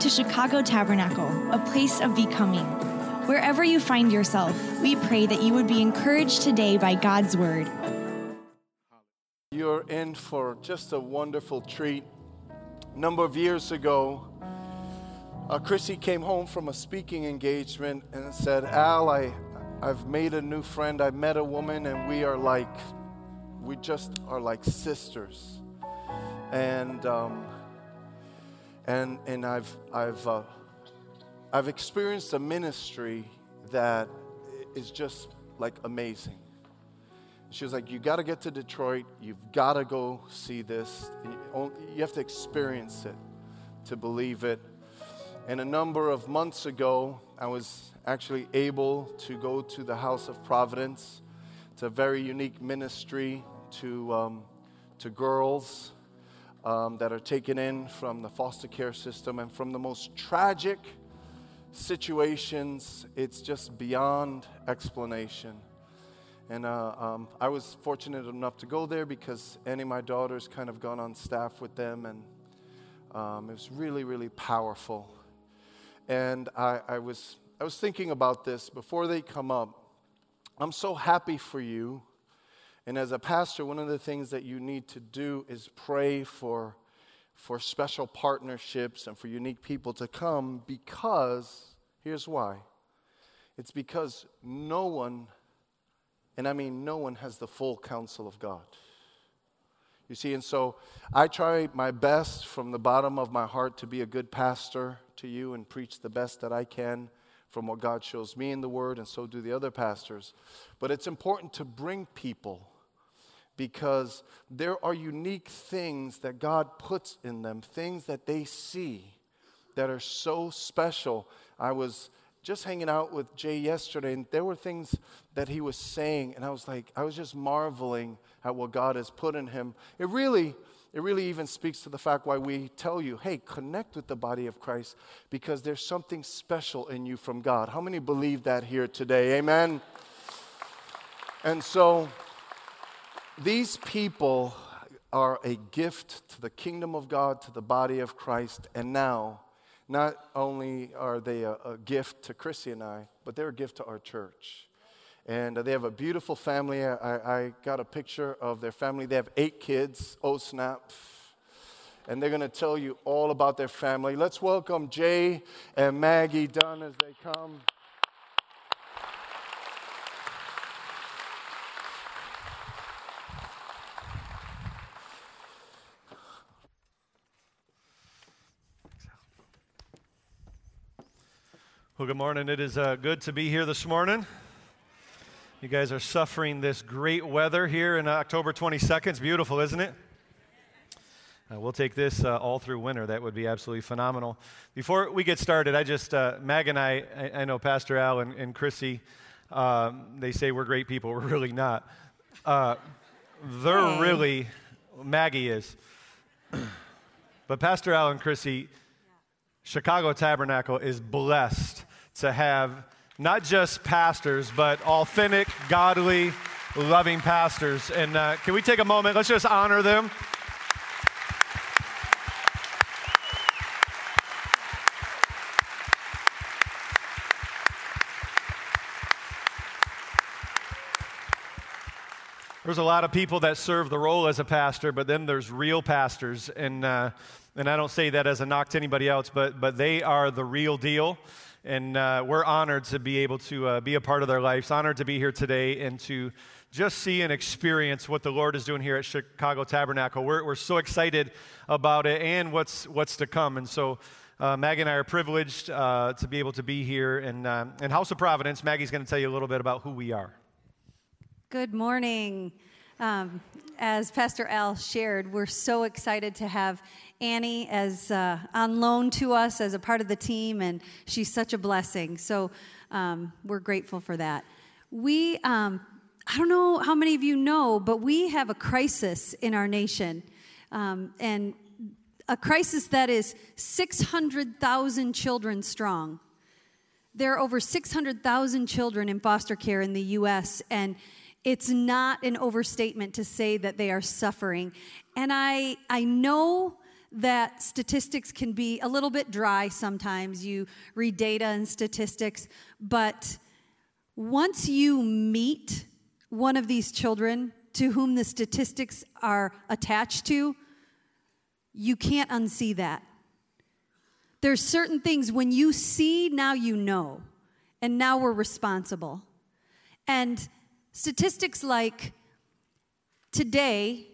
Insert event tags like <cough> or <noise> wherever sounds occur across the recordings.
to Chicago Tabernacle, a place of becoming. Wherever you find yourself, we pray that you would be encouraged today by God's word. You're in for just a wonderful treat. A number of years ago, uh, Chrissy came home from a speaking engagement and said, Al, I, I've made a new friend. I met a woman, and we are like, we just are like sisters. And, um, and, and I've, I've, uh, I've experienced a ministry that is just like amazing. She was like, You got to get to Detroit. You've got to go see this. You have to experience it to believe it. And a number of months ago, I was actually able to go to the House of Providence. It's a very unique ministry to, um, to girls um, that are taken in from the foster care system and from the most tragic situations. It's just beyond explanation. And uh, um, I was fortunate enough to go there because Annie, my daughter's kind of gone on staff with them, and um, it was really, really powerful. And I, I, was, I was thinking about this before they come up. I'm so happy for you and as a pastor, one of the things that you need to do is pray for, for special partnerships and for unique people to come because, here's why it's because no one, and I mean no one, has the full counsel of God. You see, and so I try my best from the bottom of my heart to be a good pastor to you and preach the best that I can from what God shows me in the Word, and so do the other pastors. But it's important to bring people because there are unique things that God puts in them, things that they see that are so special. I was just hanging out with Jay yesterday, and there were things that he was saying, and I was like, I was just marveling at what God has put in him. It really, it really even speaks to the fact why we tell you, hey, connect with the body of Christ because there's something special in you from God. How many believe that here today? Amen. And so these people are a gift to the kingdom of God, to the body of Christ, and now, not only are they a, a gift to Chrissy and I, but they're a gift to our church. And they have a beautiful family. I, I got a picture of their family. They have eight kids. Oh, snap and they're going to tell you all about their family. Let's welcome Jay and Maggie Dunn as they come. Well, good morning. It is uh, good to be here this morning. You guys are suffering this great weather here in October 22nd. It's beautiful, isn't it? Uh, we'll take this uh, all through winter. That would be absolutely phenomenal. Before we get started, I just, uh, Mag and I, I, I, know Pastor Al and, and Chrissy, um, they say we're great people. <laughs> We're really not. Uh, they're really, Maggie is. <clears throat> but Pastor Al and Chrissy, Chicago Tabernacle is blessed to have not just pastors, but authentic, godly, loving pastors. And uh, can we take a moment? Let's just honor them. There's a lot of people that serve the role as a pastor, but then there's real pastors. And, uh, and I don't say that as a knock to anybody else, but, but they are the real deal. And uh, we're honored to be able to uh, be a part of their lives, honored to be here today and to just see and experience what the Lord is doing here at Chicago Tabernacle. We're, we're so excited about it and what's, what's to come. And so, uh, Maggie and I are privileged uh, to be able to be here. And, uh, and House of Providence, Maggie's going to tell you a little bit about who we are. Good morning. Um, as Pastor Al shared, we're so excited to have Annie as uh, on loan to us as a part of the team, and she's such a blessing. So um, we're grateful for that. We, um, I don't know how many of you know, but we have a crisis in our nation, um, and a crisis that is 600,000 children strong. There are over 600,000 children in foster care in the U.S., and it's not an overstatement to say that they are suffering. And I, I know that statistics can be a little bit dry sometimes. You read data and statistics, but once you meet one of these children to whom the statistics are attached to, you can't unsee that. There's certain things when you see, now you know, and now we're responsible. And statistics like today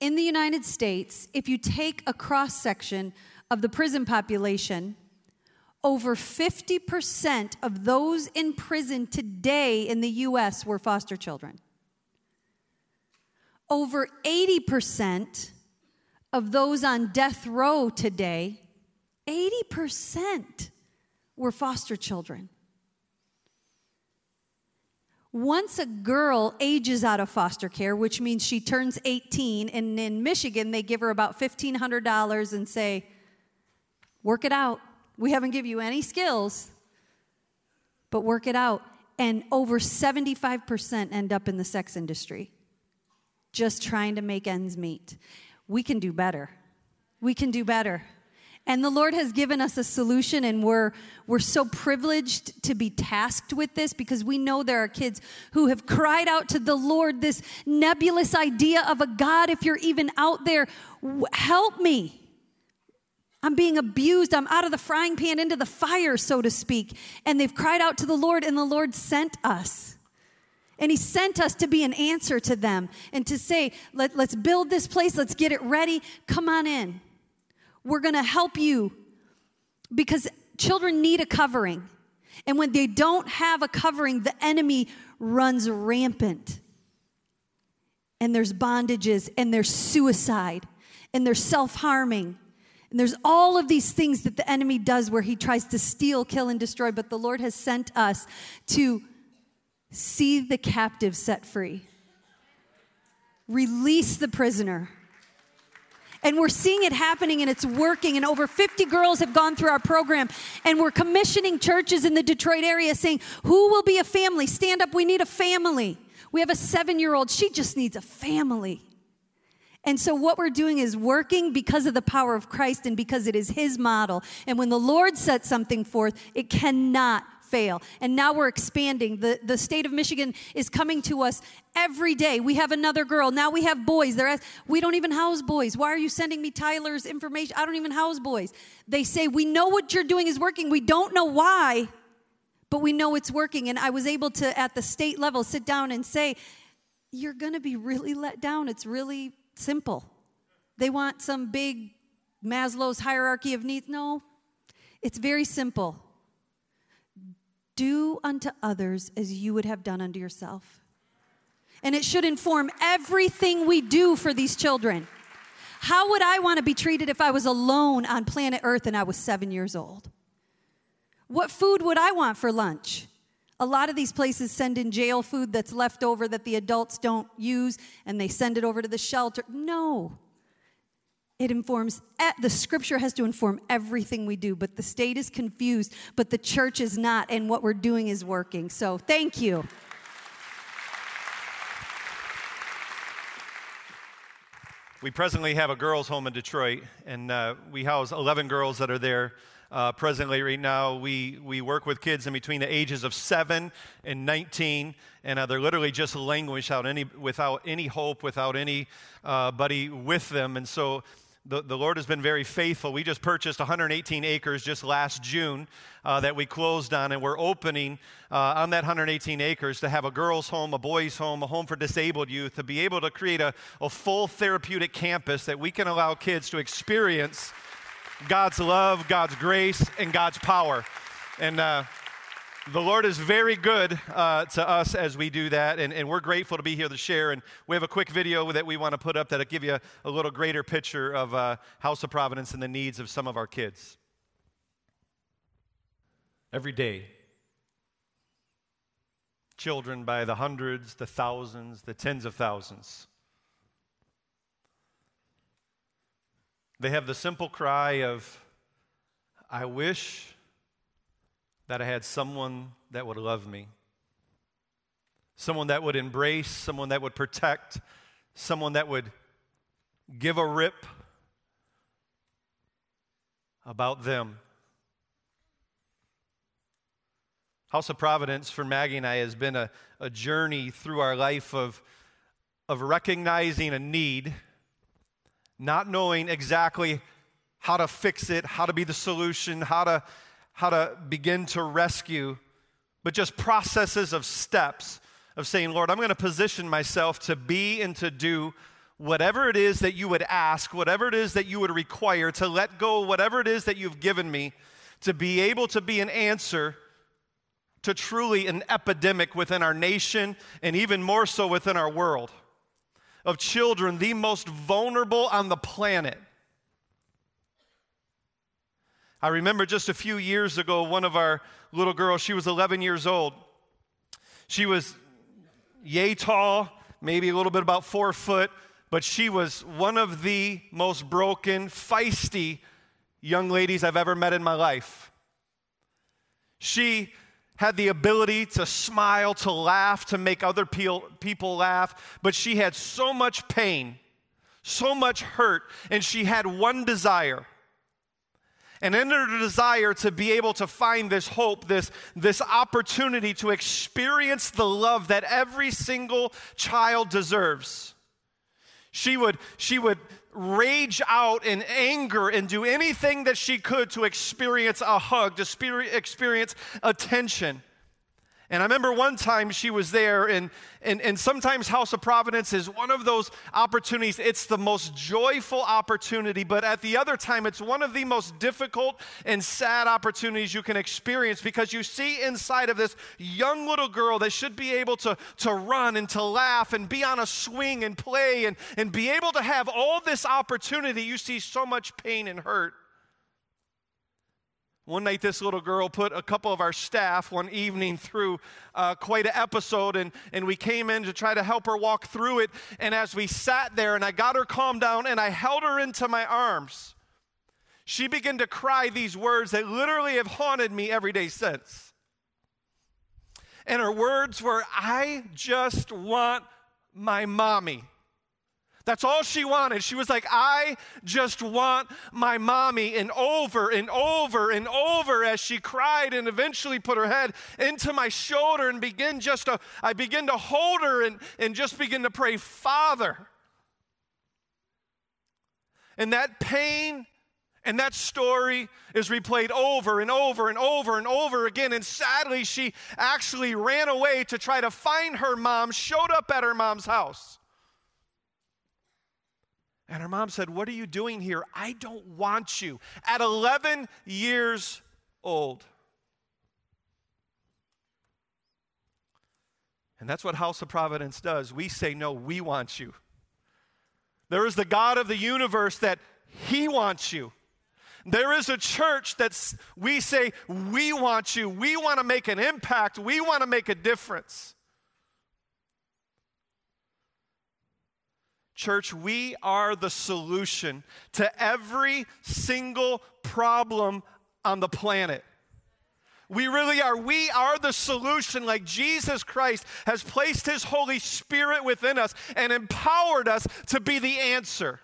in the United States, if you take a cross section of the prison population, over 50% of those in prison today in the US were foster children. Over 80% of those on death row today, 80% were foster children. Once a girl ages out of foster care, which means she turns 18, and in Michigan, they give her about $1,500 and say, work it out. We haven't given you any skills, but work it out. And over 75% end up in the sex industry, just trying to make ends meet. We can do better. We can do better. And the Lord has given us a solution, and we're, we're so privileged to be tasked with this because we know there are kids who have cried out to the Lord this nebulous idea of a God, if you're even out there, help me. I'm being abused. I'm out of the frying pan into the fire, so to speak. And they've cried out to the Lord, and the Lord sent us. And He sent us to be an answer to them and to say, Let, us build this place, let's get it ready. Come on in. We're going to help you because children need a covering. And when they don't have a covering, the enemy runs rampant. And there's bondages, and there's suicide, and there's self harming. And there's all of these things that the enemy does where he tries to steal, kill, and destroy. But the Lord has sent us to see the captive set free, release the prisoner and we're seeing it happening and it's working. And over 50 girls have gone through our program. And we're commissioning churches in the Detroit area saying, Who will be a family? Stand up, we need a family. We have a seven year old, she just needs a family. And so, what we're doing is working because of the power of Christ and because it is His model. And when the Lord sets something forth, it cannot fail. And now we're expanding. The, the state of Michigan is coming to us every day. We have another girl. Now we have boys. They're we don't even house boys. Why are you sending me Tyler's information? I don't even house boys. They say, We know what you're doing is working. We don't know why, but we know it's working. And I was able to, at the state level, sit down and say, You're going to be really let down. It's really simple. They want some big Maslow's hierarchy of needs. No, it's very simple. Do unto others as you would have done unto yourself. And it should inform everything we do for these children. How would I want to be treated if I was alone on planet Earth and I was seven years old? What food would I want for lunch? A lot of these places send in jail food that's left over that the adults don't use and they send it over to the shelter. No. It informs, the scripture has to inform everything we do, but the state is confused, but the church is not, and what we're doing is working. So thank you. We presently have a girls' home in Detroit, and uh, we house 11 girls that are there uh, presently right now. We, we work with kids in between the ages of 7 and 19, and uh, they're literally just languish out any, without any hope, without anybody uh, with them. And so the, the Lord has been very faithful. We just purchased 118 acres just last June uh, that we closed on, and we're opening uh, on that 118 acres to have a girls' home, a boys' home, a home for disabled youth, to be able to create a, a full therapeutic campus that we can allow kids to experience God's love, God's grace, and God's power. And uh, the Lord is very good uh, to us as we do that, and, and, we're grateful to be here to share. And we have a quick video that we want to put up that'll give you a, a little greater picture of uh, House of Providence and the needs of some of our kids. Every day, children by the hundreds, the thousands, the tens of thousands. They have the simple cry of, I wish that I had someone that would love me, someone that would embrace, someone that would protect, someone that would give a rip about them. House of Providence for Maggie and I has been a, a journey through our life of, of recognizing a need, not knowing exactly how to fix it, how to be the solution, how to, how to begin to rescue, but just processes of steps of saying, Lord, I'm going to position myself to be and to do whatever it is that you would ask, whatever it is that you would require, to let go whatever it is that you've given me, to be able to be an answer to truly an epidemic within our nation and even more so within our world of children, the most vulnerable on the planet. I remember just a few years ago, one of our little girls, she was 11 years old. She was yay tall, maybe a little bit about four foot, but she was one of the most broken, feisty young ladies I've ever met in my life. She had the ability to smile, to laugh, to make other people laugh, but she had so much pain, so much hurt, and she had one desire. And in her desire to be able to find this hope, this, this opportunity to experience the love that every single child deserves, she would, she would rage out in anger and do anything that she could to experience a hug, to experience attention. And I remember one time she was there, and, and, and sometimes House of Providence is one of those opportunities. It's the most joyful opportunity, but at the other time, it's one of the most difficult and sad opportunities you can experience because you see inside of this young little girl that should be able to, to run and to laugh and be on a swing and play and, and be able to have all this opportunity. You see so much pain and hurt. One night, this little girl put a couple of our staff one evening through uh, quite an episode, and, and we came in to try to help her walk through it. And as we sat there, and I got her calmed down, and I held her into my arms, she began to cry these words that literally have haunted me every day since. And her words were, I just want my mommy. That's all she wanted. She was like, I just want my mommy. And over and over and over as she cried and eventually put her head into my shoulder and begin just to, I begin to hold her and, and just begin to pray, Father. And that pain and that story is replayed over and over and over and over again. And sadly, she actually ran away to try to find her mom, showed up at her mom's house. And her mom said, What are you doing here? I don't want you. At 11 years old. And that's what House of Providence does. We say, No, we want you. There is the God of the universe that He wants you. There is a church that we say, We want you. We want to make an impact. We want to make a difference. Church, we are the solution to every single problem on the planet. We really are. We are the solution, like Jesus Christ has placed His Holy Spirit within us and empowered us to be the answer.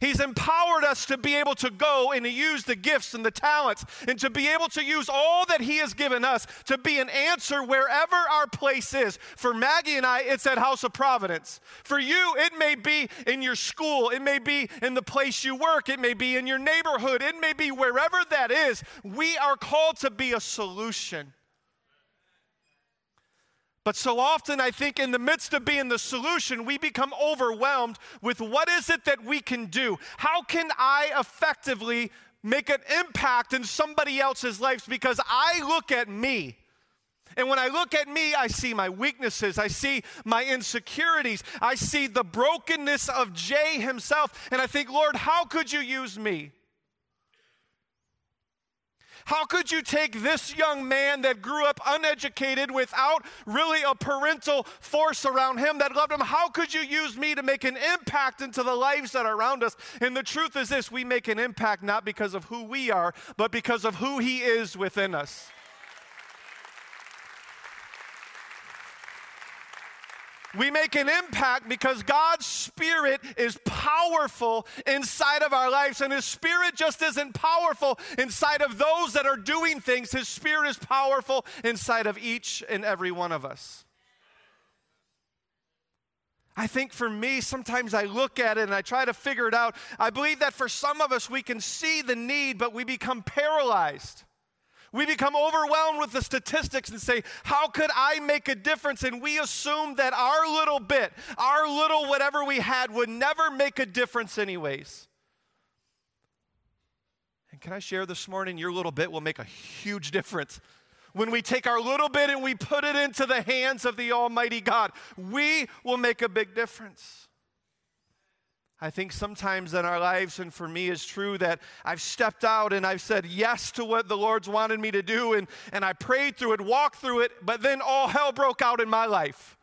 He's empowered us to be able to go and to use the gifts and the talents and to be able to use all that He has given us to be an answer wherever our place is. For Maggie and I, it's at House of Providence. For you, it may be in your school, it may be in the place you work, it may be in your neighborhood, it may be wherever that is. We are called to be a solution. But so often, I think, in the midst of being the solution, we become overwhelmed with what is it that we can do? How can I effectively make an impact in somebody else's life? Because I look at me. And when I look at me, I see my weaknesses. I see my insecurities. I see the brokenness of Jay himself. And I think, Lord, how could you use me? How could you take this young man that grew up uneducated without really a parental force around him that loved him? How could you use me to make an impact into the lives that are around us? And the truth is this we make an impact not because of who we are, but because of who he is within us. We make an impact because God's Spirit is powerful inside of our lives, and His Spirit just isn't powerful inside of those that are doing things. His Spirit is powerful inside of each and every one of us. I think for me, sometimes I look at it and I try to figure it out. I believe that for some of us, we can see the need, but we become paralyzed. We become overwhelmed with the statistics and say, How could I make a difference? And we assume that our little bit, our little whatever we had, would never make a difference, anyways. And can I share this morning? Your little bit will make a huge difference when we take our little bit and we put it into the hands of the Almighty God, we will make a big difference. I think sometimes in our lives, and for me is true, that I've stepped out and I've said yes to what the Lord's wanted me to do, and, and I prayed through it, walked through it, but then all hell broke out in my life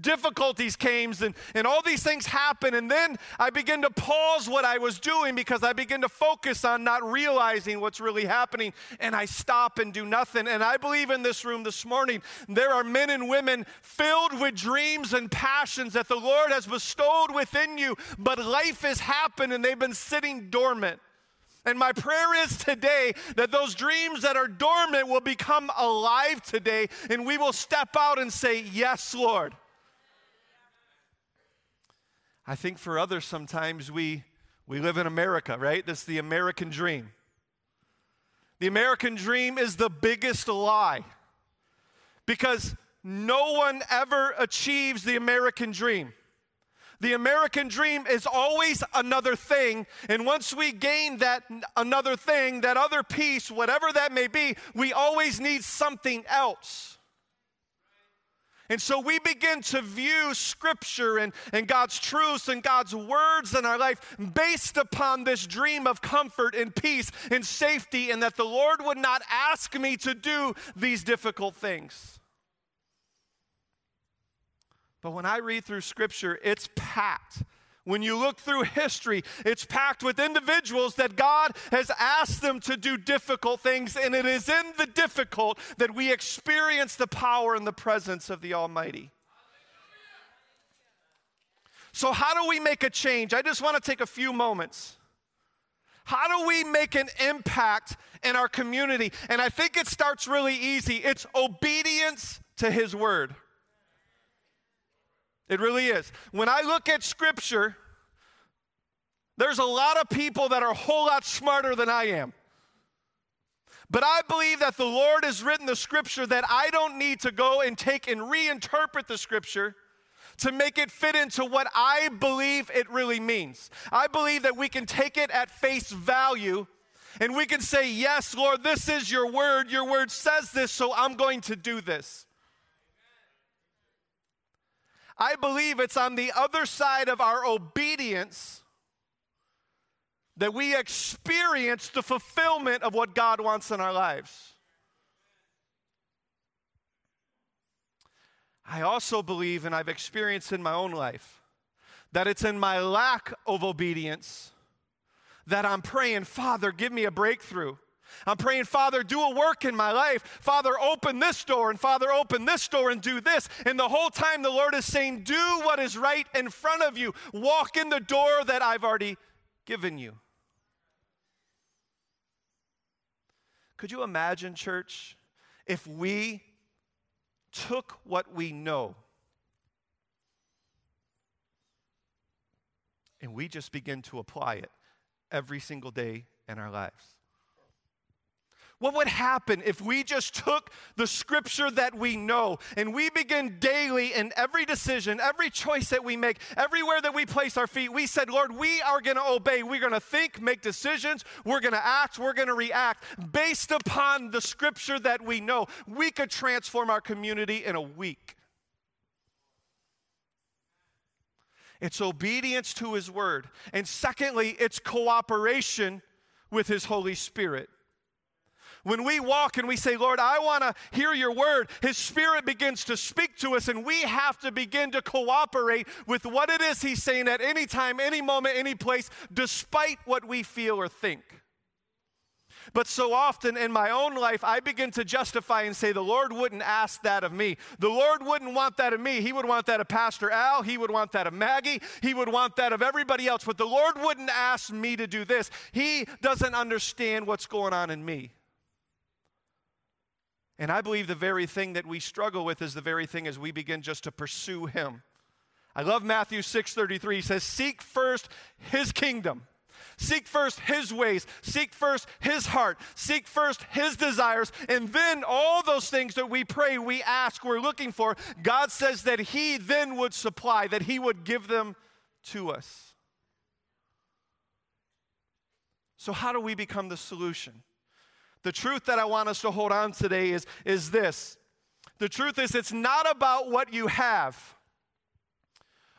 difficulties came and, and all these things happen. And then I begin to pause what I was doing because I begin to focus on not realizing what's really happening. And I stop and do nothing. And I believe in this room this morning, there are men and women filled with dreams and passions that the Lord has bestowed within you, but life has happened and they've been sitting dormant. And my prayer is today that those dreams that are dormant will become alive today and we will step out and say, Yes, Lord. I think for others, sometimes we, we live in America, right? That's the American dream. The American dream is the biggest lie because no one ever achieves the American dream. The American dream is always another thing. And once we gain that another thing, that other piece, whatever that may be, we always need something else. And so we begin to view Scripture and, and God's truths and God's words in our life based upon this dream of comfort and peace and safety, and that the Lord would not ask me to do these difficult things. But when I read through Scripture, it's packed when you look through history, it's packed with individuals that God has asked them to do difficult things, and it is in the difficult that we experience the power and the presence of the Almighty. So, how do we make a change? I just want to take a few moments. How do we make an impact in our community? And I think it starts really easy it's obedience to His word. It really is. When I look at scripture, there's a lot of people that are a whole lot smarter than I am. But I believe that the Lord has written the scripture that I don't need to go and take and reinterpret the scripture to make it fit into what I believe it really means. I believe that we can take it at face value and we can say, Yes, Lord, this is your word. Your word says this, so I'm going to do this. I believe it's on the other side of our obedience that we experience the fulfillment of what God wants in our lives. I also believe, and I've experienced in my own life, that it's in my lack of obedience that I'm praying, Father, give me a breakthrough. I'm praying, Father, do a work in my life. Father, open this door, and Father, open this door and do this. And the whole time the Lord is saying, Do what is right in front of you. Walk in the door that I've already given you. Could you imagine, church, if we took what we know and we just begin to apply it every single day in our lives? What would happen if we just took the scripture that we know and we begin daily in every decision, every choice that we make, everywhere that we place our feet, we said, Lord, we are going to obey. We're going to think, make decisions, we're going to act, we're going to react based upon the scripture that we know. We could transform our community in a week. It's obedience to His word. And secondly, it's cooperation with His Holy Spirit. When we walk and we say, Lord, I want to hear your word, His Spirit begins to speak to us, and we have to begin to cooperate with what it is He's saying at any time, any moment, any place, despite what we feel or think. But so often in my own life, I begin to justify and say, the Lord wouldn't ask that of me. The Lord wouldn't want that of me. He would want that of Pastor Al. He would want that of Maggie. He would want that of everybody else. But the Lord wouldn't ask me to do this. He doesn't understand what's going on in me. And I believe the very thing that we struggle with is the very thing as we begin just to pursue Him. I love Matthew 6:33. He says, "Seek first His kingdom." Seek first His ways. Seek first His heart. Seek first His desires. And then all those things that we pray, we ask, we're looking for, God says that He then would supply, that He would give them to us. So, how do we become the solution? The truth that I want us to hold on today is, is this the truth is, it's not about what you have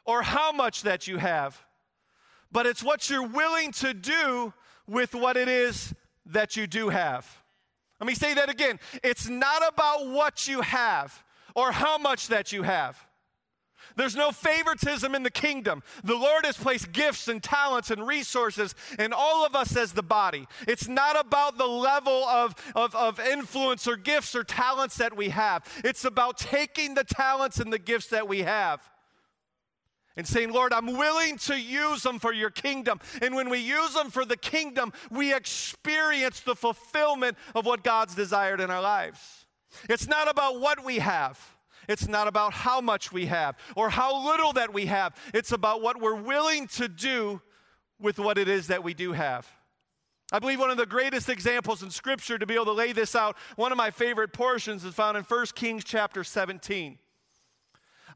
or how much that you have but it's what you're willing to do with what it is that you do have. Let me say that again. It's not about what you have or how much that you have. There's no favoritism in the kingdom. The Lord has placed gifts and talents and resources in all of us as the body. It's not about the level of, of, of influence or gifts or talents that we have. It's about taking the talents and the gifts that we have and saying, Lord, I'm willing to use them for your kingdom. And when we use them for the kingdom, we experience the fulfillment of what God's desired in our lives. It's not about what we have. It's not about how much we have or how little that we have. It's about what we're willing to do with what it is that we do have. I believe one of the greatest examples in Scripture to be able to lay this out, one of my favorite portions is found in 1 Kings chapter 17.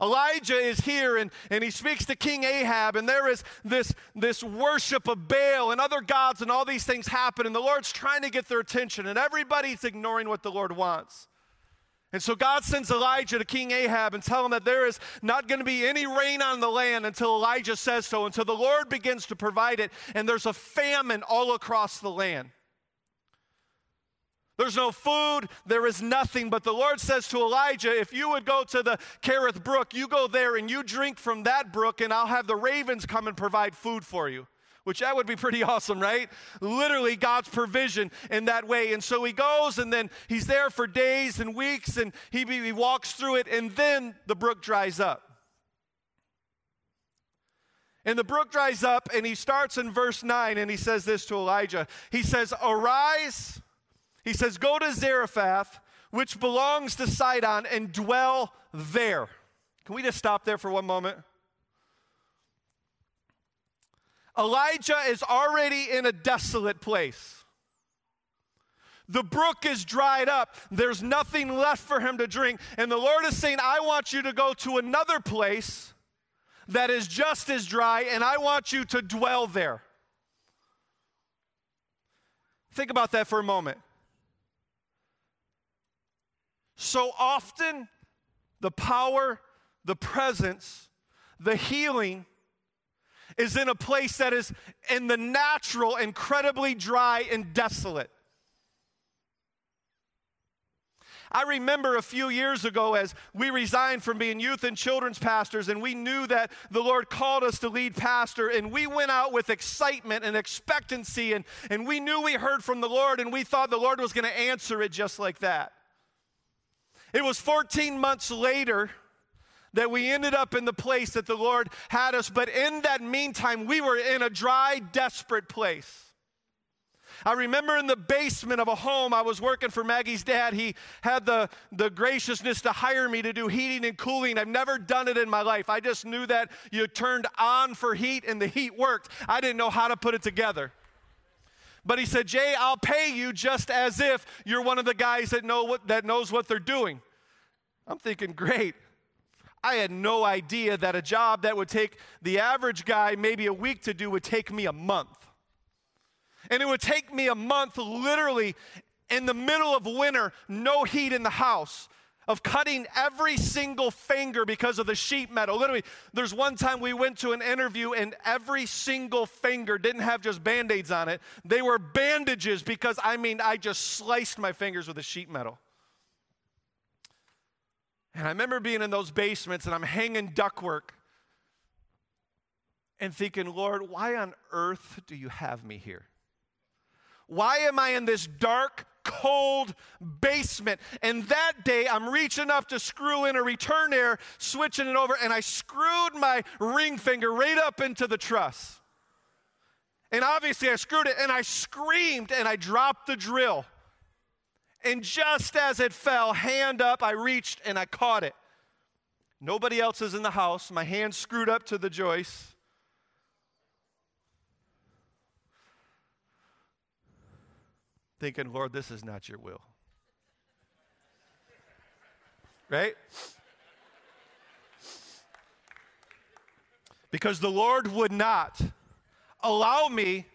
Elijah is here and, and he speaks to King Ahab, and there is this, this worship of Baal and other gods, and all these things happen, and the Lord's trying to get their attention, and everybody's ignoring what the Lord wants. And so God sends Elijah to King Ahab and tell him that there is not going to be any rain on the land until Elijah says so, until the Lord begins to provide it, and there's a famine all across the land. There's no food, there is nothing. But the Lord says to Elijah, If you would go to the Kerith Brook, you go there and you drink from that brook, and I'll have the ravens come and provide food for you. Which that would be pretty awesome, right? Literally God's provision in that way. And so he goes, and then he's there for days and weeks, and he, he walks through it, and then the brook dries up. And the brook dries up, and he starts in verse 9, and he says this to Elijah. He says, Arise he says, Go to Zarephath, which belongs to Sidon, and dwell there. Can we just stop there for one moment? Elijah is already in a desolate place. The brook is dried up. There's nothing left for him to drink. And the Lord is saying, I want you to go to another place that is just as dry, and I want you to dwell there. Think about that for a moment. So often, the power, the presence, the healing is in a place that is in the natural, incredibly dry and desolate. I remember a few years ago as we resigned from being youth and children's pastors, and we knew that the Lord called us to lead pastor, and we went out with excitement and expectancy, and, and we knew we heard from the Lord, and we thought the Lord was going to answer it just like that. It was 14 months later that we ended up in the place that the Lord had us, but in that meantime, we were in a dry, desperate place. I remember in the basement of a home, I was working for Maggie's dad. He had the, the graciousness to hire me to do heating and cooling. I've never done it in my life. I just knew that you turned on for heat and the heat worked. I didn't know how to put it together. But he said, Jay, I'll pay you just as if you're one of the guys that, know what, that knows what they're doing. I'm thinking, great. I had no idea that a job that would take the average guy maybe a week to do would take me a month. And it would take me a month literally in the middle of winter, no heat in the house, of cutting every single finger because of the sheet metal. Literally, there's one time we went to an interview and every single finger didn't have just band aids on it, they were bandages because I mean, I just sliced my fingers with a sheet metal. And I remember being in those basements and I'm hanging ductwork and thinking, Lord, why on earth do you have me here? Why am I in this dark, cold basement? And that day, I'm reaching up to screw in a return air, switching it over, and I screwed my ring finger right up into the truss. And obviously, I screwed it, and I screamed, and I dropped the drill. And just as it fell, hand up, I reached and I caught it. Nobody else is in the house. My hand screwed up to the joist. Thinking, Lord, this is not your will. Right? Because the Lord would not allow me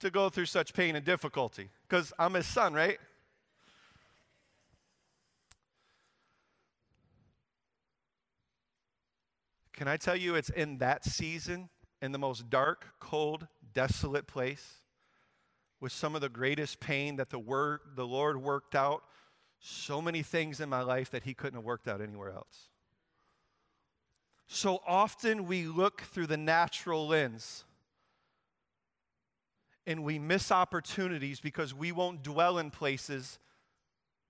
to go through such pain and difficulty. Because I'm his son, right? Can I tell you, it's in that season, in the most dark, cold, desolate place, with some of the greatest pain that the, word, the Lord worked out so many things in my life that He couldn't have worked out anywhere else. So often we look through the natural lens and we miss opportunities because we won't dwell in places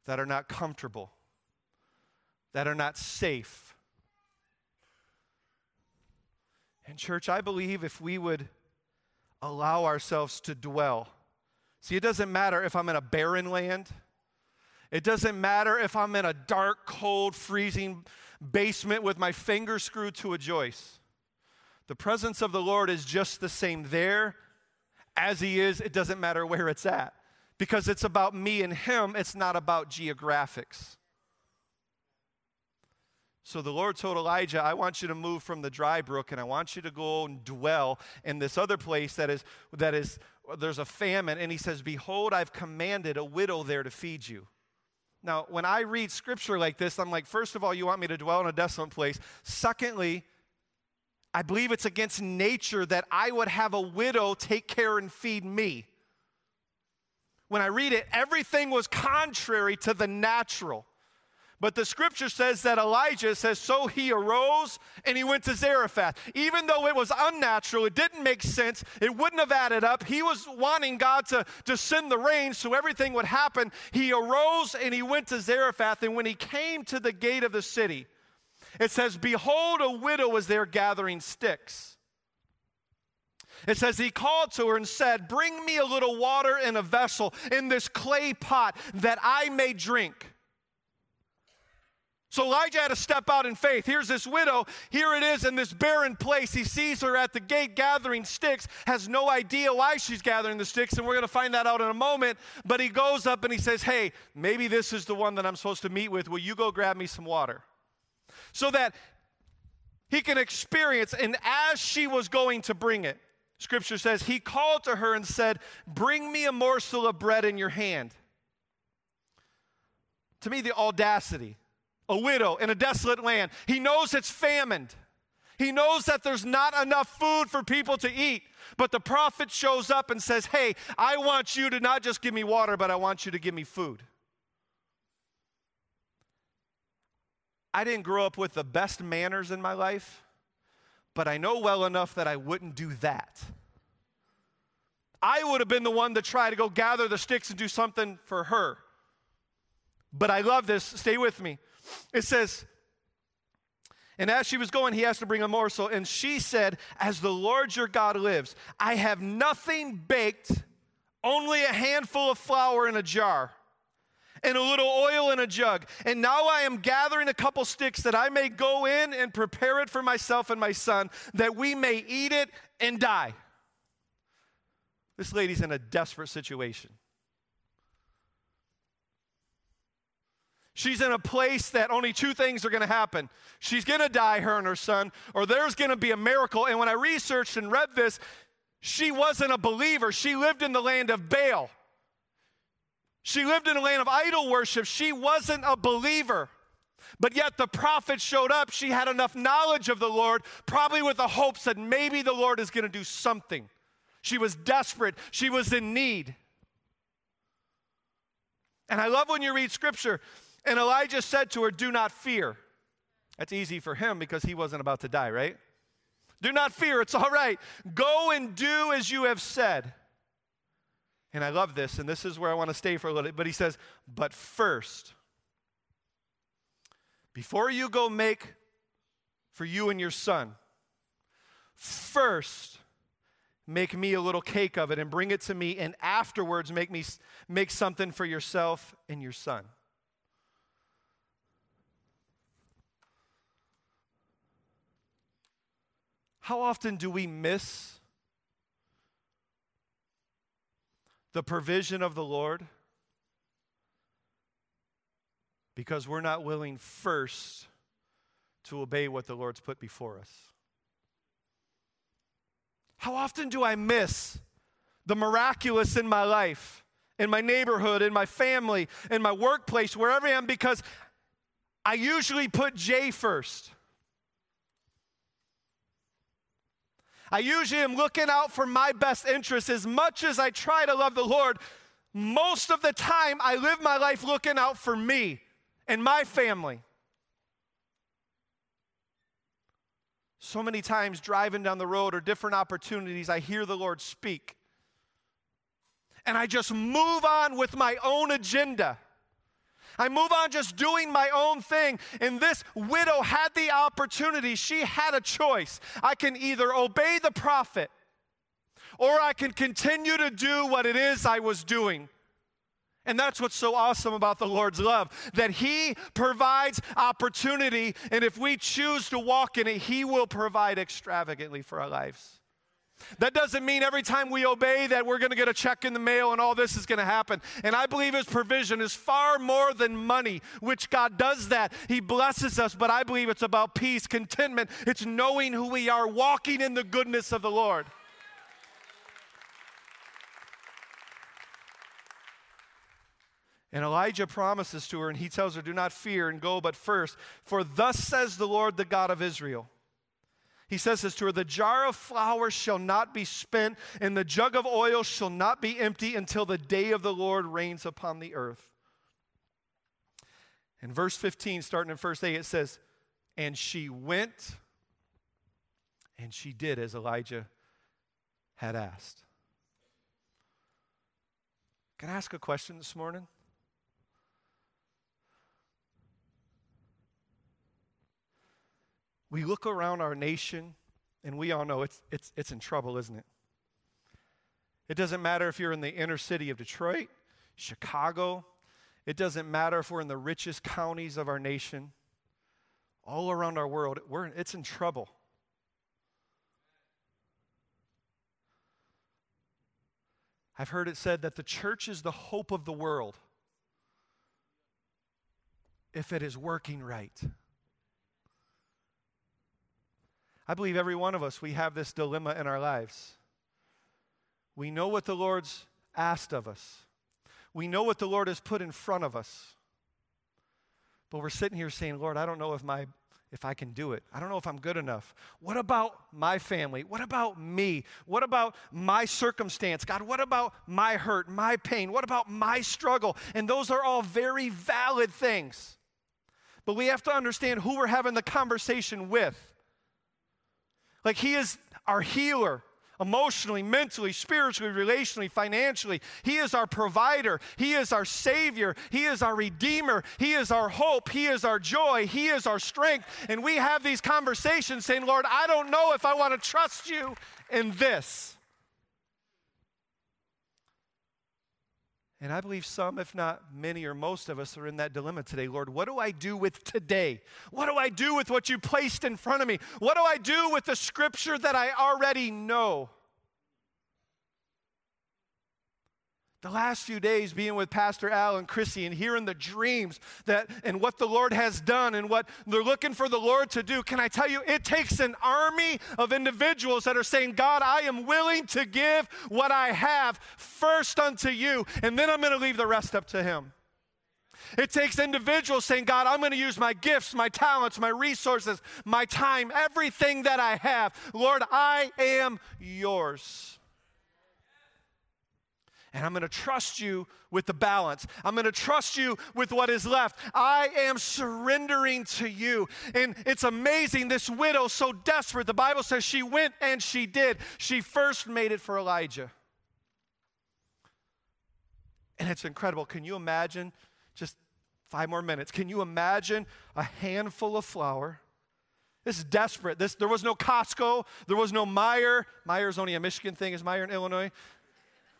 that are not comfortable, that are not safe And, church, I believe if we would allow ourselves to dwell, see, it doesn't matter if I'm in a barren land, it doesn't matter if I'm in a dark, cold, freezing basement with my finger screwed to a joist. The presence of the Lord is just the same there as He is. It doesn't matter where it's at because it's about me and Him, it's not about geographics. So the Lord told Elijah, I want you to move from the dry brook and I want you to go and dwell in this other place that is, that is there's a famine. And he says, Behold, I've commanded a widow there to feed you. Now, when I read scripture like this, I'm like, first of all, you want me to dwell in a desolate place. Secondly, I believe it's against nature that I would have a widow take care and feed me. When I read it, everything was contrary to the natural. But the scripture says that Elijah says, So he arose and he went to Zarephath. Even though it was unnatural, it didn't make sense, it wouldn't have added up. He was wanting God to, to send the rain so everything would happen. He arose and he went to Zarephath. And when he came to the gate of the city, it says, Behold, a widow was there gathering sticks. It says, He called to her and said, Bring me a little water in a vessel in this clay pot that I may drink. So Elijah had to step out in faith. Here's this widow. Here it is in this barren place. He sees her at the gate gathering sticks, has no idea why she's gathering the sticks, and we're going to find that out in a moment. But he goes up and he says, Hey, maybe this is the one that I'm supposed to meet with. Will you go grab me some water? So that he can experience, and as she was going to bring it, scripture says, he called to her and said, Bring me a morsel of bread in your hand. To me, the audacity a widow in a desolate land. He knows it's famined. He knows that there's not enough food for people to eat. But the prophet shows up and says, Hey, I want you to not just give me water, but I want you to give me food. I didn't grow up with the best manners in my life, but I know well enough that I wouldn't do that. I would have been the one to try to go gather the sticks and do something for her. But I love this. Stay with me. It says, and as she was going, he asked to bring a morsel. And she said, As the Lord your God lives, I have nothing baked, only a handful of flour in a jar and a little oil in a jug. And now I am gathering a couple sticks that I may go in and prepare it for myself and my son, that we may eat it and die. This lady's in a desperate situation. She's in a place that only two things are going to happen. She's going to die, her and her son, or there's going to be a miracle. And when I researched and read this, she wasn't a believer. She lived in the land of Baal. She lived in a land of idol worship. She wasn't a believer. But yet the prophet showed up. She had enough knowledge of the Lord, probably with the hopes that maybe the Lord is going to do something. She was desperate, she was in need. And I love when you read scripture and Elijah said to her, Do not fear. That's easy for him because he wasn't about to die, right? Do not fear, it's all right. Go and do as you have said. And I love this, and this is where I want to stay for a little bit. But he says, But first, before you go make for you and your son, first make me a little cake of it and bring it to me, and afterwards make me make something for yourself and your son. How often do we miss the provision of the Lord because we're not willing first to obey what the Lord's put before us? How often do I miss the miraculous in my life, in my neighborhood, in my family, in my workplace, wherever I am, because I usually put Jay first. I usually am looking out for my best interests as much as I try to love the Lord. Most of the time, I live my life looking out for me and my family. So many times, driving down the road or different opportunities, I hear the Lord speak. And I just move on with my own agenda. I move on just doing my own thing. And this widow had the opportunity. She had a choice. I can either obey the prophet or I can continue to do what it is I was doing. And that's what's so awesome about the Lord's love that He provides opportunity, and if we choose to walk in it, He will provide extravagantly for our lives. That doesn't mean every time we obey that we're going to get a check in the mail and all this is going to happen. And I believe His provision is far more than money, which God does that. He blesses us, but I believe it's about peace, contentment. It's knowing who we are, walking in the goodness of the Lord. And Elijah promises to her, and he tells her, Do not fear and go but first, for thus says the Lord, the God of Israel. He says this to her The jar of flour shall not be spent, and the jug of oil shall not be empty until the day of the Lord reigns upon the earth. In verse 15, starting in verse 8, it says, And she went and she did as Elijah had asked. Can I ask a question this morning? We look around our nation and we all know it's, it's, it's in trouble, isn't it? It doesn't matter if you're in the inner city of Detroit, Chicago, it doesn't matter if we're in the richest counties of our nation. All around our world, we're, it's in trouble. I've heard it said that the church is the hope of the world if it is working right. I believe every one of us, we have this dilemma in our lives. We know what the Lord's asked of us, we know what the Lord has put in front of us. But we're sitting here saying, Lord, I don't know if my if I can do it. I don't know if I'm good enough. What about my family? What about me? What about my circumstance? God, what about my hurt, my pain? What about my struggle? And those are all very valid things. But we have to understand who we're having the conversation with. Like He is our healer emotionally, mentally, spiritually, relationally, financially. He is our provider. He is our Savior. He is our Redeemer. He is our hope. He is our joy. He is our strength. And we have these conversations saying, Lord, I don't know if I want to trust you in this. And I believe some, if not many or most of us, are in that dilemma today. Lord, what do I do with today? What do I do with what you placed in front of me? What do I do with the scripture that I already know? The last few days being with Pastor Al and Chrissy and hearing the dreams that and what the Lord has done and what they're looking for the Lord to do, can I tell you, it takes an army of individuals that are saying, God, I am willing to give what I have first unto you, and then I'm going to leave the rest up to Him. It takes individuals saying, God, I'm going to use my gifts, my talents, my resources, my time, everything that I have. Lord, I am yours. And I'm going to trust you with the balance. I'm going to trust you with what is left. I am surrendering to you. And it's amazing. This widow, so desperate, the Bible says she went and she did. She first made it for Elijah. And it's incredible. Can you imagine just five more minutes? Can you imagine a handful of flour? This is desperate. This, there was no Costco. There was no Meijer. Meijer's only a Michigan thing. Is Meijer in Illinois?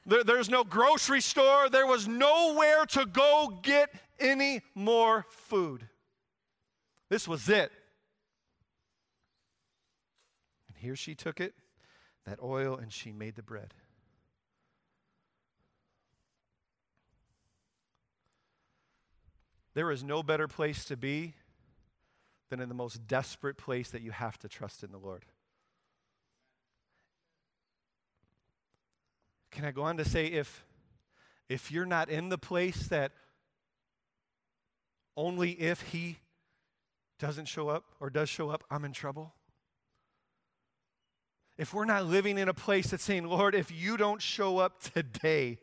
There, there's no grocery store. There was nowhere to go get any more food. This was it. And here she took it, that oil, and she made the bread. There is no better place to be than in the most desperate place that you have to trust in the Lord. Can I go on to say if if you're not in the place that only if he doesn't show up or does show up, I'm in trouble? If we're not living in a place that's saying, Lord, if you don't show up today,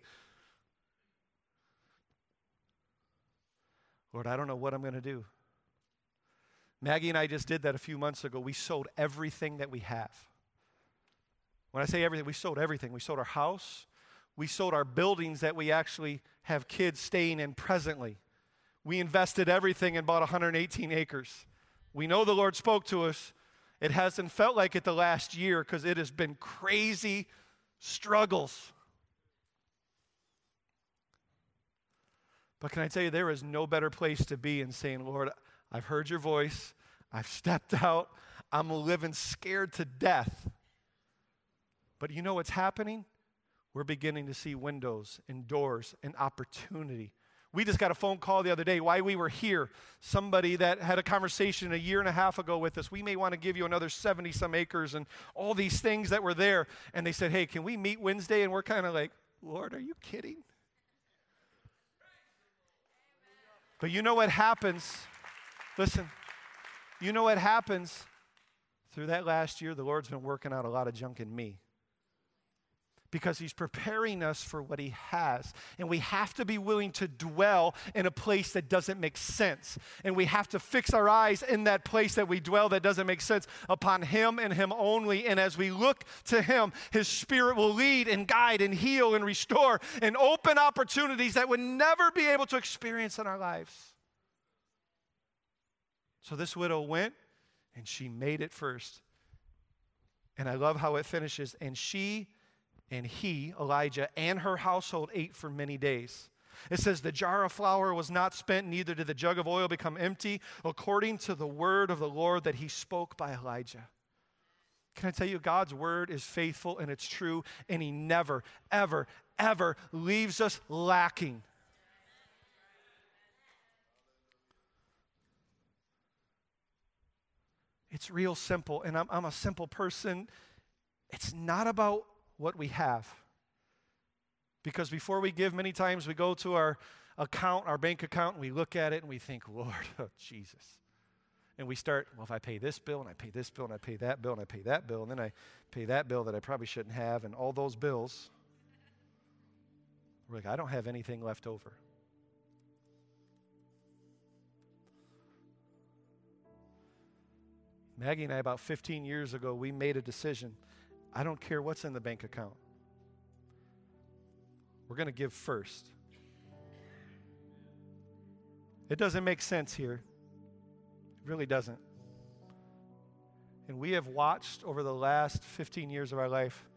Lord, I don't know what I'm going to do. Maggie and I just did that a few months ago. We sold everything that we have. When I say everything, we sold everything. We sold our house, we sold our buildings that we actually have kids staying in presently. We invested everything and bought 118 acres. We know the Lord spoke to us. It hasn't felt like it the last year because it has been crazy struggles. But can I tell you, there is no better place to be in saying, Lord, I've heard your voice. I've stepped out. I'm living scared to death. But you know what's happening? We're beginning to see windows and doors and opportunity. We just got a phone call the other day why we were here. Somebody that had a conversation a year and a half ago with us. We may want to give you another 70 some acres and all these things that were there. And they said, Hey, can we meet Wednesday? And we're kind of like, Lord, are you kidding? But you know what happens? Listen, you know what happens through that last year? The Lord's been working out a lot of junk in me because he's preparing us for what he has. And we have to be willing to dwell in a place that doesn't make sense. And we have to fix our eyes in that place that we dwell that doesn't make sense upon him and him only. And as we look to him, his spirit will lead and guide and heal and restore and open opportunities that would never be able to experience in our lives. So this widow went and she made it first. And I love how it finishes. And she and he, Elijah, and her household ate for many days. It says, The jar of flour was not spent, neither did the jug of oil become empty, according to the word of the Lord that he spoke by Elijah. Can I tell you, God's word is faithful and it's true, and he never, ever, ever leaves us lacking. It's real simple, and I'm, I'm a simple person. It's not about what we have. Because before we give, many times we go to our account, our bank account, and we look at it and we think, Lord, <laughs> oh, Jesus. And we start, well, if I pay this bill and I pay this bill and I pay that bill and I pay that bill and then I pay that bill that I probably shouldn't have and all those bills, we're like, I don't have anything left over. Maggie and I, about 15 years ago, we made a decision. I don't care what's in the bank account. We're going to give first. It doesn't make sense here. It really doesn't. And we have watched over the last 15 years of our life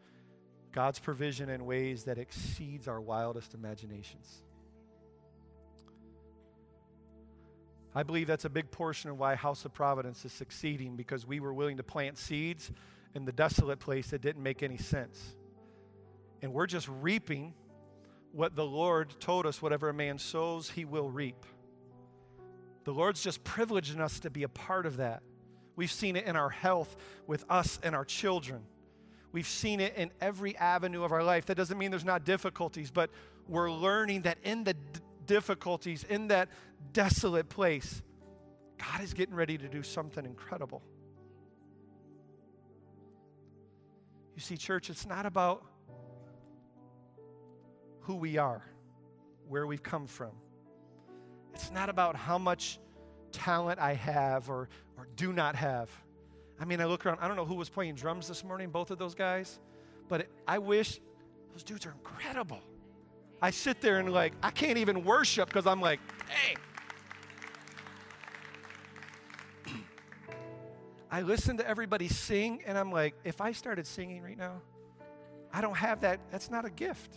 God's provision in ways that exceeds our wildest imaginations. I believe that's a big portion of why House of Providence is succeeding because we were willing to plant seeds in the desolate place that didn't make any sense. And we're just reaping what the Lord told us whatever a man sows, he will reap. The Lord's just privileging us to be a part of that. We've seen it in our health with us and our children. We've seen it in every avenue of our life. That doesn't mean there's not difficulties, but we're learning that in the d- difficulties, in that desolate place, God is getting ready to do something incredible. You see, church, it's not about who we are, where we've come from. It's not about how much talent I have or, or do not have. I mean, I look around, I don't know who was playing drums this morning, both of those guys, but I wish those dudes are incredible. I sit there and like, I can't even worship because I'm like, dang. I listen to everybody sing and I'm like, if I started singing right now, I don't have that. That's not a gift.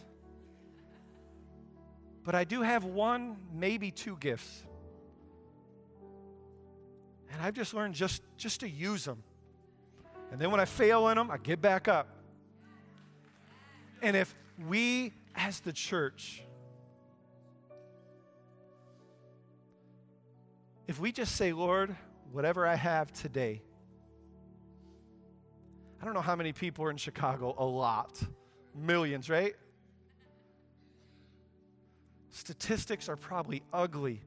But I do have one, maybe two gifts. And I've just learned just, just to use them. And then when I fail in them, I get back up. And if we as the church, if we just say, Lord, whatever I have today, I don't know how many people are in Chicago, a lot, millions, right? Statistics are probably ugly.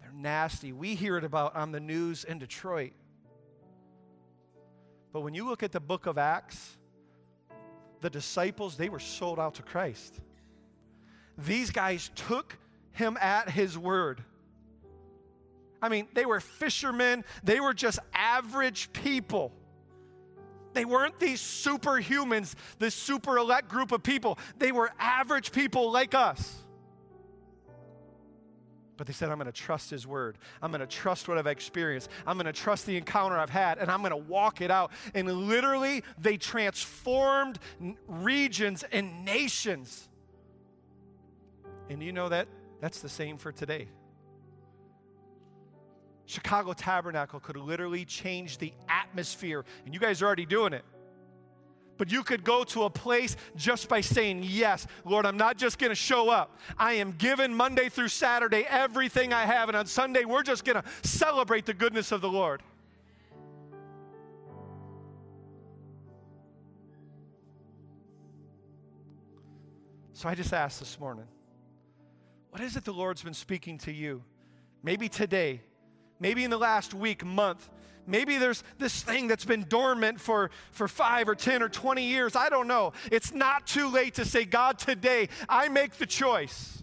They're nasty. We hear it about on the news in Detroit. But when you look at the book of Acts, the disciples, they were sold out to Christ. These guys took him at his word. I mean, they were fishermen, they were just average people. They weren't these superhumans, this super elect group of people. They were average people like us. But they said, I'm going to trust His word. I'm going to trust what I've experienced. I'm going to trust the encounter I've had, and I'm going to walk it out. And literally, they transformed regions and nations. And you know that? That's the same for today. Chicago Tabernacle could literally change the atmosphere, and you guys are already doing it. But you could go to a place just by saying, Yes, Lord, I'm not just going to show up. I am given Monday through Saturday everything I have. And on Sunday, we're just going to celebrate the goodness of the Lord. So I just asked this morning, what is it the Lord's been speaking to you? Maybe today, maybe in the last week, month, Maybe there's this thing that's been dormant for, for five or 10 or 20 years. I don't know. It's not too late to say, God, today I make the choice.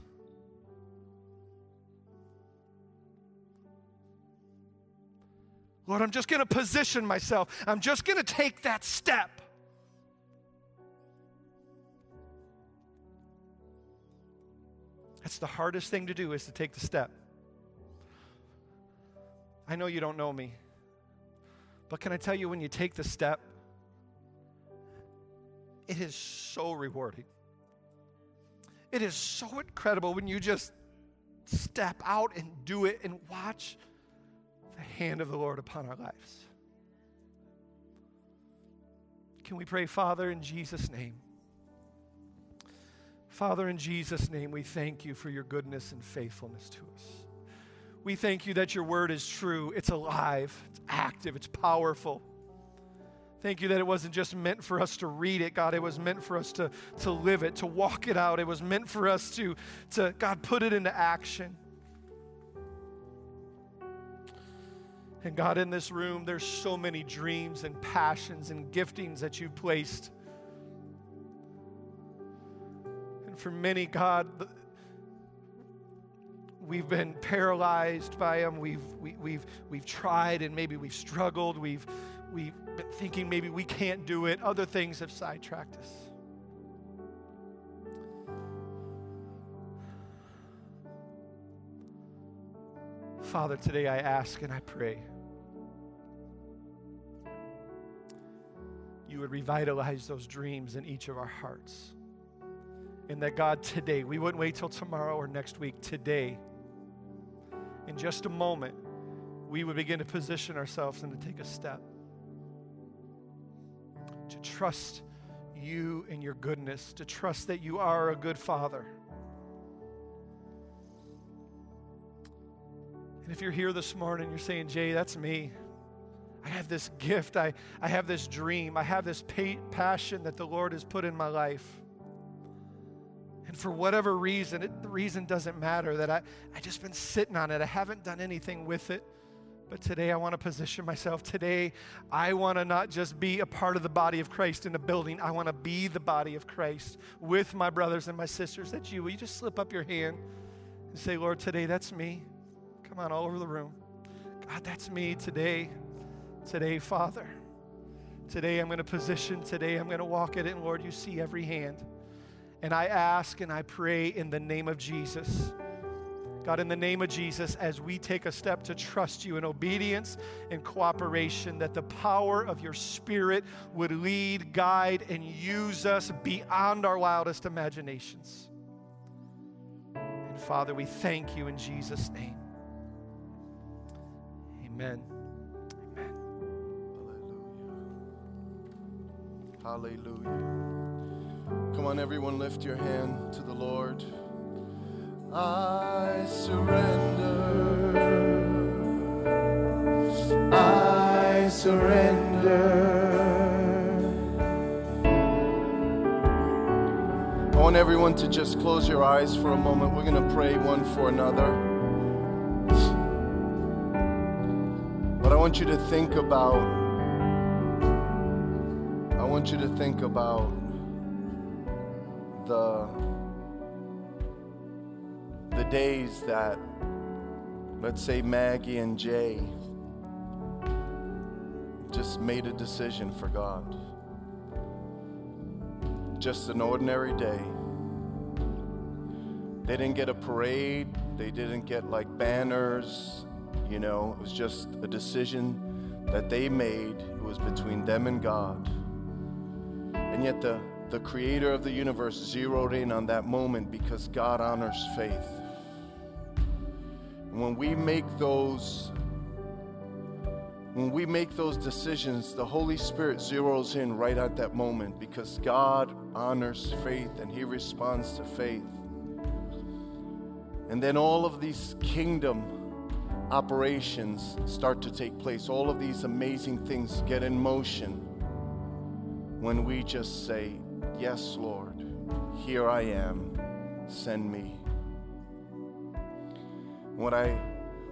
Lord, I'm just going to position myself. I'm just going to take that step. That's the hardest thing to do is to take the step. I know you don't know me. But can I tell you, when you take the step, it is so rewarding. It is so incredible when you just step out and do it and watch the hand of the Lord upon our lives. Can we pray, Father, in Jesus' name? Father, in Jesus' name, we thank you for your goodness and faithfulness to us. We thank you that your word is true, it's alive, it's active, it's powerful. Thank you that it wasn't just meant for us to read it, God. It was meant for us to, to live it, to walk it out. It was meant for us to, to, God, put it into action. And God, in this room, there's so many dreams and passions and giftings that you've placed. And for many, God, we've been paralyzed by them. We've, we, have we we've tried and maybe we've struggled. We've, we've been thinking maybe we can't do it. Other things have sidetracked us. Father, today I ask and I pray you would revitalize those dreams in each of our hearts. And that God, today, we wouldn't wait till tomorrow or next week. Today, in just a moment, we would begin to position ourselves and to take a step to trust you and your goodness, to trust that you are a good father. And if you're here this morning, you're saying, Jay, that's me. I have this gift. I, I have this dream. I have this pa- passion that the Lord has put in my life. And for whatever reason, it, the reason doesn't matter that I, I just been sitting on it. I haven't done anything with it. But today I want to position myself. Today I want to not just be a part of the body of Christ in a building. I want to be the body of Christ with my brothers and my sisters. That's you. Will you just slip up your hand and say, Lord, today that's me? Come on, all over the room. God, that's me today. Today, Father. Today I'm going to position. Today I'm going to walk at it in. Lord, you see every hand. And I ask and I pray in the name of Jesus. God, in the name of Jesus, as we take a step to trust you in obedience and cooperation, that the power of your Spirit would lead, guide, and use us beyond our wildest imaginations. And Father, we thank you in Jesus' name. Amen. Amen. Hallelujah. Hallelujah. Come on, everyone, lift your hand to the Lord. I surrender. I surrender. I want everyone to just close your eyes for a moment. We're going to pray one for another. But I want you to think about I want you to think about the the days that, let's say, Maggie and Jay just made a decision for God. Just an ordinary day. They didn't get a parade, they didn't get like banners, you know, it was just a decision that they made. It was between them and God. And yet the, the creator of the universe zeroed in on that moment because God honors faith. And when we make those when we make those decisions, the Holy Spirit zeroes in right at that moment because God honors faith and He responds to faith. And then all of these kingdom operations start to take place. All of these amazing things get in motion when we just say, Yes, Lord, here I am, send me. What I,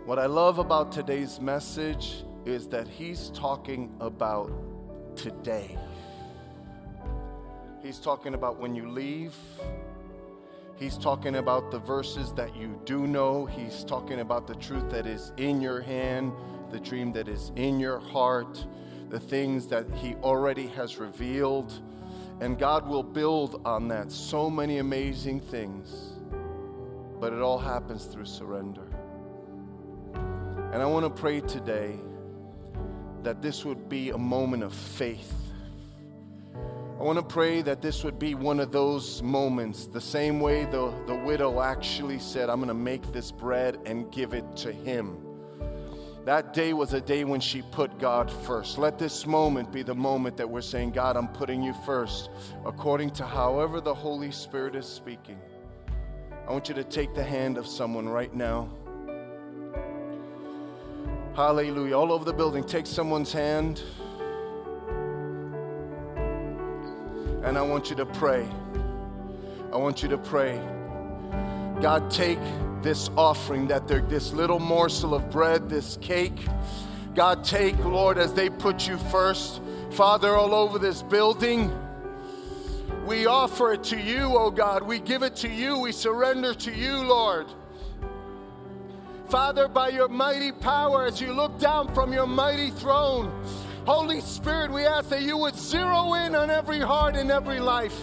what I love about today's message is that he's talking about today. He's talking about when you leave. He's talking about the verses that you do know. He's talking about the truth that is in your hand, the dream that is in your heart, the things that He already has revealed. And God will build on that. So many amazing things. But it all happens through surrender. And I want to pray today that this would be a moment of faith. I want to pray that this would be one of those moments, the same way the, the widow actually said, I'm going to make this bread and give it to him. That day was a day when she put God first. Let this moment be the moment that we're saying, God, I'm putting you first, according to however the Holy Spirit is speaking. I want you to take the hand of someone right now. Hallelujah. All over the building, take someone's hand. And I want you to pray. I want you to pray. God, take this offering that they're this little morsel of bread, this cake. God, take, Lord, as they put you first. Father, all over this building, we offer it to you, oh God. We give it to you. We surrender to you, Lord. Father, by your mighty power, as you look down from your mighty throne, Holy Spirit, we ask that you would zero in on every heart and every life.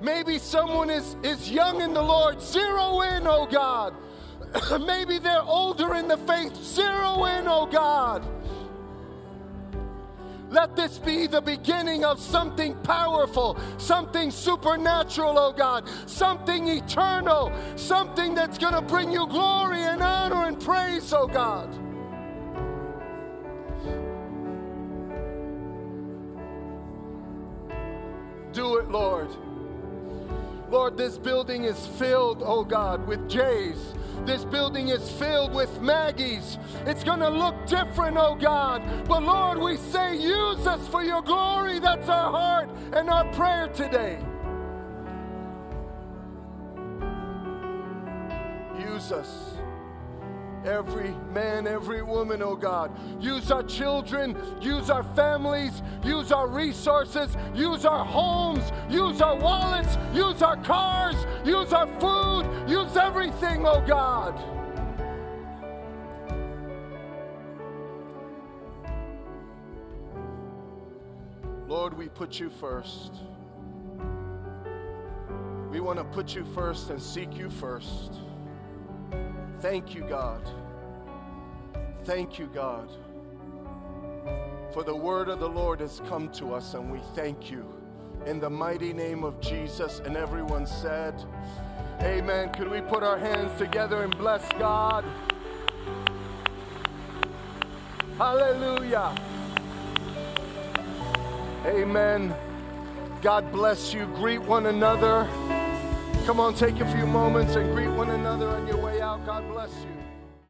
Maybe someone is, is young in the Lord, zero in, oh God. <coughs> Maybe they're older in the faith, zero in, oh God. Let this be the beginning of something powerful, something supernatural, oh God, something eternal, something that's going to bring you glory and honor and praise, oh God. Do it, Lord. Lord, this building is filled, oh God, with Jay's. This building is filled with Maggie's. It's going to look different, oh God. But Lord, we say, use us for your glory. That's our heart and our prayer today. Use us every man, every woman, oh God. Use our children, use our families, use our resources, use our homes, use our wallets, use our cars, use our food, use everything, oh God. Lord, we put you first. We want to put you first and seek you first. Thank you, God. Thank you, God. For the word of the Lord has come to us, and we thank you. In the mighty name of Jesus, and everyone said, Amen. Could we put our hands together and bless God? Hallelujah. Amen. God bless you. Greet one another. Come on, take a few moments and greet one another on your way out. God bless you.